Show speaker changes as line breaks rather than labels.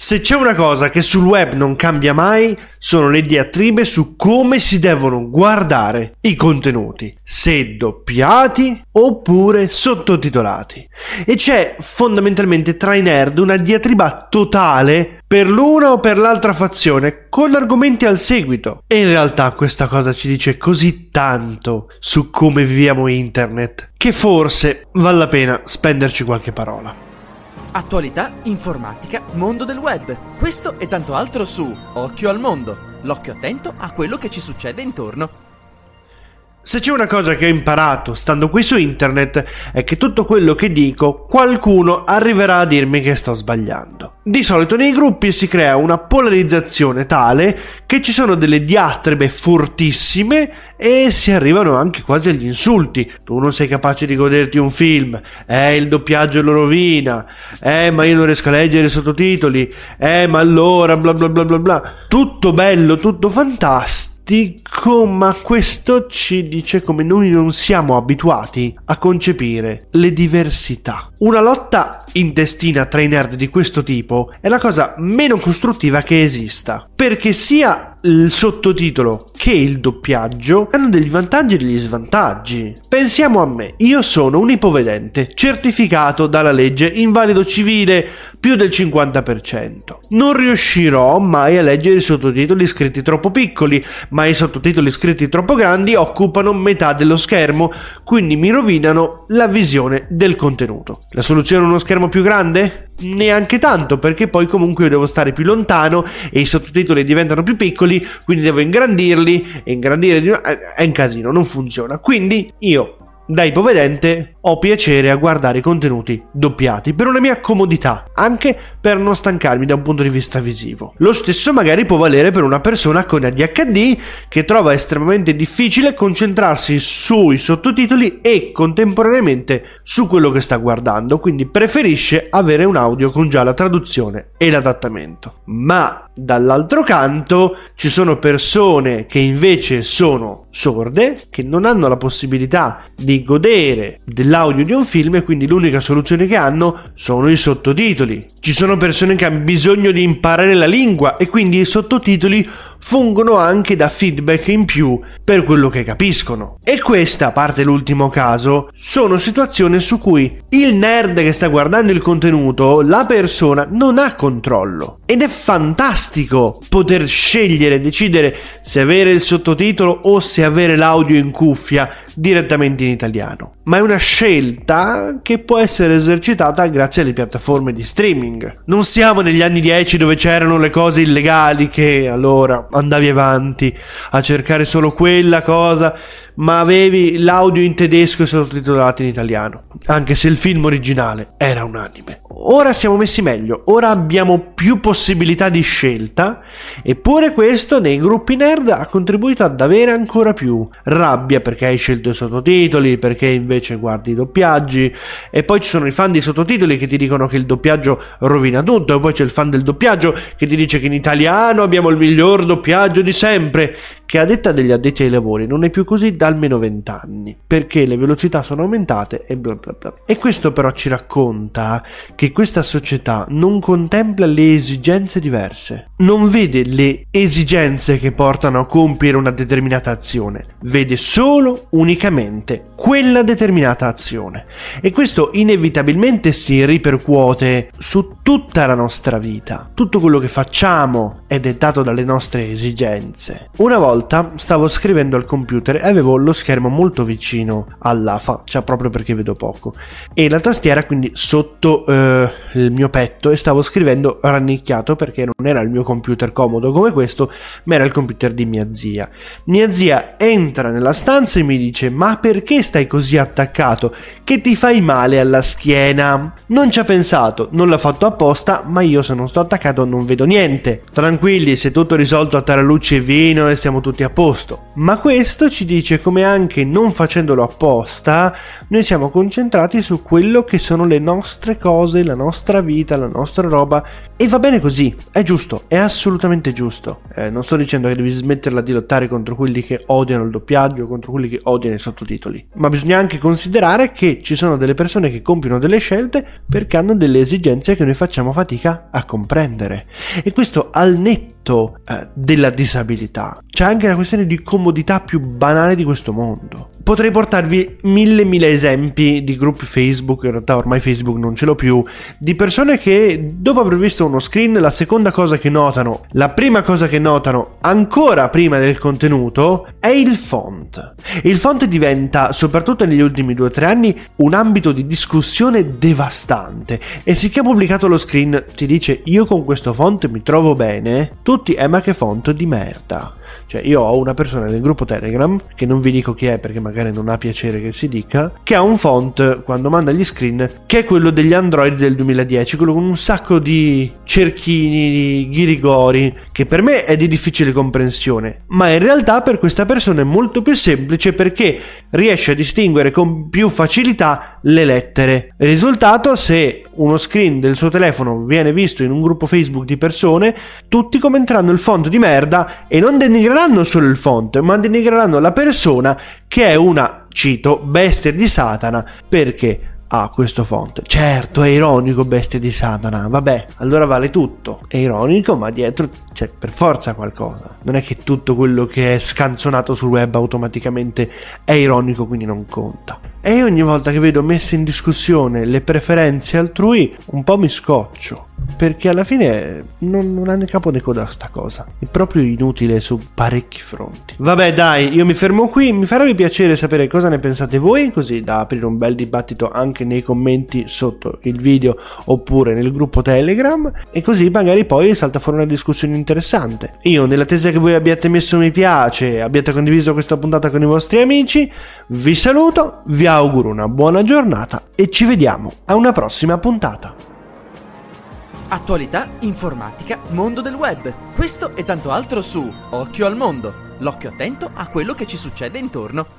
Se c'è una cosa che sul web non cambia mai, sono le diatribe su come si devono guardare i contenuti, se doppiati oppure sottotitolati. E c'è fondamentalmente tra i nerd una diatriba totale per l'una o per l'altra fazione, con argomenti al seguito. E in realtà questa cosa ci dice così tanto su come viviamo internet, che forse vale la pena spenderci qualche parola.
Attualità, informatica, mondo del web. Questo e tanto altro su Occhio al mondo. L'occhio attento a quello che ci succede intorno.
Se c'è una cosa che ho imparato stando qui su internet è che tutto quello che dico qualcuno arriverà a dirmi che sto sbagliando. Di solito nei gruppi si crea una polarizzazione tale che ci sono delle diatribe fortissime e si arrivano anche quasi agli insulti. Tu non sei capace di goderti un film, eh il doppiaggio lo rovina, eh ma io non riesco a leggere i sottotitoli, eh ma allora bla bla bla bla bla. Tutto bello, tutto fantastico ma questo ci dice come noi non siamo abituati a concepire le diversità. Una lotta intestina tra i nerd di questo tipo è la cosa meno costruttiva che esista, perché sia il sottotitolo che il doppiaggio hanno degli vantaggi e degli svantaggi. Pensiamo a me, io sono un ipovedente, certificato dalla legge invalido civile più del 50%. Non riuscirò mai a leggere i sottotitoli scritti troppo piccoli, ma i sottotitoli scritti troppo grandi occupano metà dello schermo, quindi mi rovinano la visione del contenuto. La soluzione è uno schermo più grande? neanche tanto perché poi comunque io devo stare più lontano e i sottotitoli diventano più piccoli quindi devo ingrandirli e ingrandire di... è un casino non funziona quindi io da ipovedente ho piacere a guardare i contenuti doppiati per una mia comodità, anche per non stancarmi da un punto di vista visivo. Lo stesso magari può valere per una persona con ADHD che trova estremamente difficile concentrarsi sui sottotitoli e contemporaneamente su quello che sta guardando, quindi preferisce avere un audio con già la traduzione e l'adattamento. Ma Dall'altro canto ci sono persone che invece sono sorde, che non hanno la possibilità di godere dell'audio di un film e quindi l'unica soluzione che hanno sono i sottotitoli. Ci sono persone che hanno bisogno di imparare la lingua e quindi i sottotitoli fungono anche da feedback in più per quello che capiscono. E questa, a parte l'ultimo caso, sono situazioni su cui il nerd che sta guardando il contenuto, la persona, non ha controllo. Ed è fantastico poter scegliere, decidere se avere il sottotitolo o se avere l'audio in cuffia direttamente in italiano. Ma è una scelta che può essere esercitata grazie alle piattaforme di streaming. Non siamo negli anni 10 dove c'erano le cose illegali che allora andavi avanti a cercare solo quella cosa, ma avevi l'audio in tedesco e sottotitolato in italiano, anche se il film originale era un anime. Ora siamo messi meglio, ora abbiamo più possibilità di scelta, eppure questo nei gruppi nerd ha contribuito ad avere ancora più rabbia perché hai scelto i sottotitoli, perché invece guardi i doppiaggi, e poi ci sono i fan di sottotitoli che ti dicono che il doppiaggio rovina tutto, e poi c'è il fan del doppiaggio che ti dice che in italiano abbiamo il miglior doppiaggio di sempre, che a detta degli addetti ai lavori non è più così da almeno 20 anni, perché le velocità sono aumentate e bla bla bla. E questo però ci racconta che questa società non contempla le esigenze diverse, non vede le esigenze che portano a compiere una determinata azione, vede solo unicamente quella determinata azione. E questo inevitabilmente si ripercuote su tutta la nostra vita. Tutto quello che facciamo è dettato dalle nostre esigenze. Una volta volta stavo scrivendo al computer e avevo lo schermo molto vicino alla faccia proprio perché vedo poco e la tastiera quindi sotto eh, il mio petto e stavo scrivendo rannicchiato perché non era il mio computer comodo come questo ma era il computer di mia zia. Mia zia entra nella stanza e mi dice ma perché stai così attaccato? Che ti fai male alla schiena? Non ci ha pensato, non l'ha fatto apposta ma io se non sto attaccato non vedo niente. Tranquilli, se tutto risolto a taralucci e vino e siamo tutti tutti a posto. Ma questo ci dice come anche non facendolo apposta, noi siamo concentrati su quello che sono le nostre cose, la nostra vita, la nostra roba e va bene così, è giusto, è assolutamente giusto. Eh, non sto dicendo che devi smetterla di lottare contro quelli che odiano il doppiaggio, contro quelli che odiano i sottotitoli, ma bisogna anche considerare che ci sono delle persone che compiono delle scelte perché hanno delle esigenze che noi facciamo fatica a comprendere. E questo al netto eh, della disabilità. C'è anche una questione di comodità più banale di questo mondo potrei portarvi mille mille esempi di gruppi Facebook, in realtà ormai Facebook non ce l'ho più, di persone che dopo aver visto uno screen la seconda cosa che notano, la prima cosa che notano ancora prima del contenuto è il font. Il font diventa, soprattutto negli ultimi due o tre anni, un ambito di discussione devastante e sicché ha pubblicato lo screen ti dice io con questo font mi trovo bene, tutti eh ma che font di merda. Cioè, io ho una persona nel gruppo Telegram, che non vi dico chi è perché magari non ha piacere che si dica, che ha un font quando manda gli screen che è quello degli Android del 2010, quello con un sacco di cerchini, di ghirigori, che per me è di difficile comprensione, ma in realtà per questa persona è molto più semplice perché riesce a distinguere con più facilità le lettere. risultato, se uno screen del suo telefono viene visto in un gruppo Facebook di persone, tutti commenteranno il font di merda e non denigreranno solo il font, ma denigreranno la persona che è una, cito, bestia di Satana perché ha questo font. Certo, è ironico, bestia di Satana. Vabbè, allora vale tutto. È ironico, ma dietro c'è per forza qualcosa. Non è che tutto quello che è scanzonato sul web automaticamente è ironico, quindi non conta. E ogni volta che vedo messe in discussione le preferenze altrui, un po' mi scoccio perché alla fine non, non ha né capo né coda sta cosa. È proprio inutile su parecchi fronti. Vabbè, dai, io mi fermo qui. Mi farebbe piacere sapere cosa ne pensate voi, così da aprire un bel dibattito anche nei commenti sotto il video oppure nel gruppo Telegram. E così magari poi salta fuori una discussione interessante. Io, nell'attesa che voi abbiate messo mi piace, abbiate condiviso questa puntata con i vostri amici, vi saluto, vi auguro una buona giornata e ci vediamo a una prossima puntata.
Attualità, informatica, mondo del web. Questo e tanto altro su Occhio al mondo. L'occhio attento a quello che ci succede intorno.